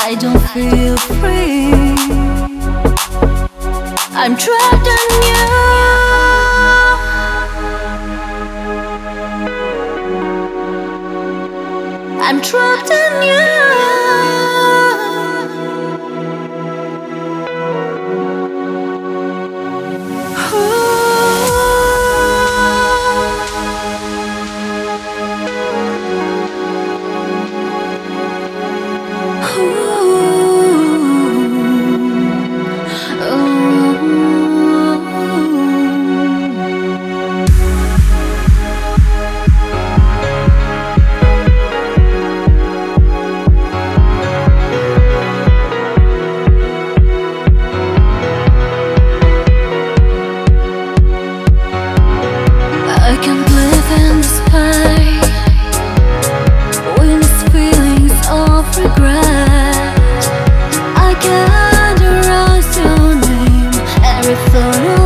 I don't feel free. I'm trapped in you. I'm trapped in you. I can't erase your name. Every thought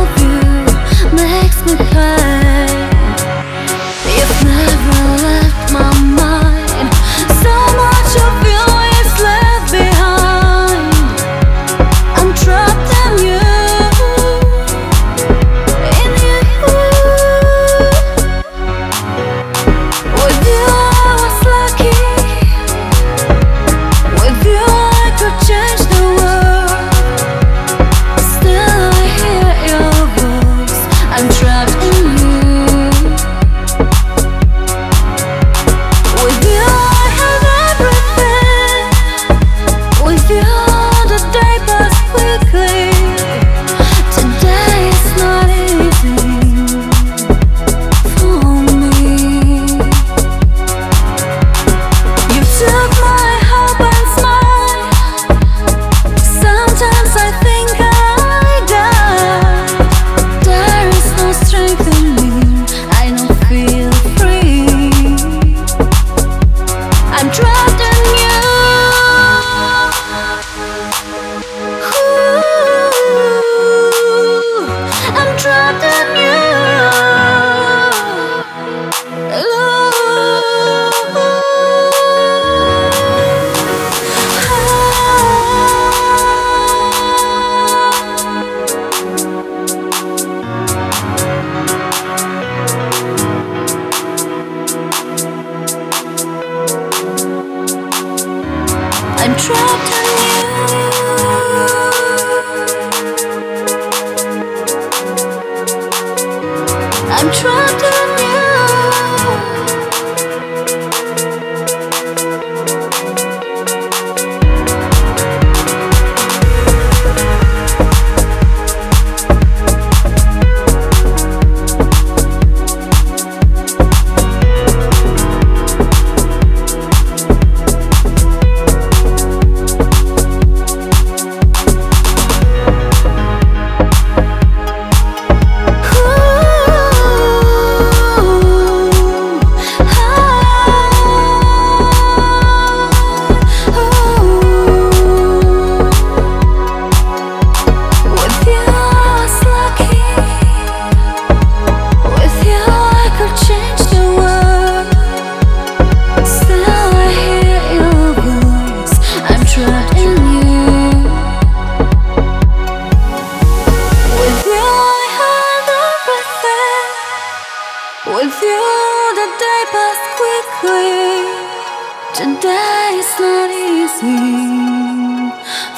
it's not easy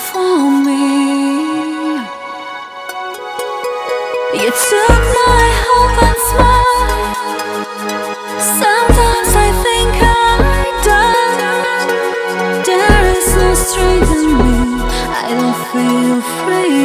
for me. You took my hope and smile. Sometimes I think I die. There is no strength in me. I don't feel free.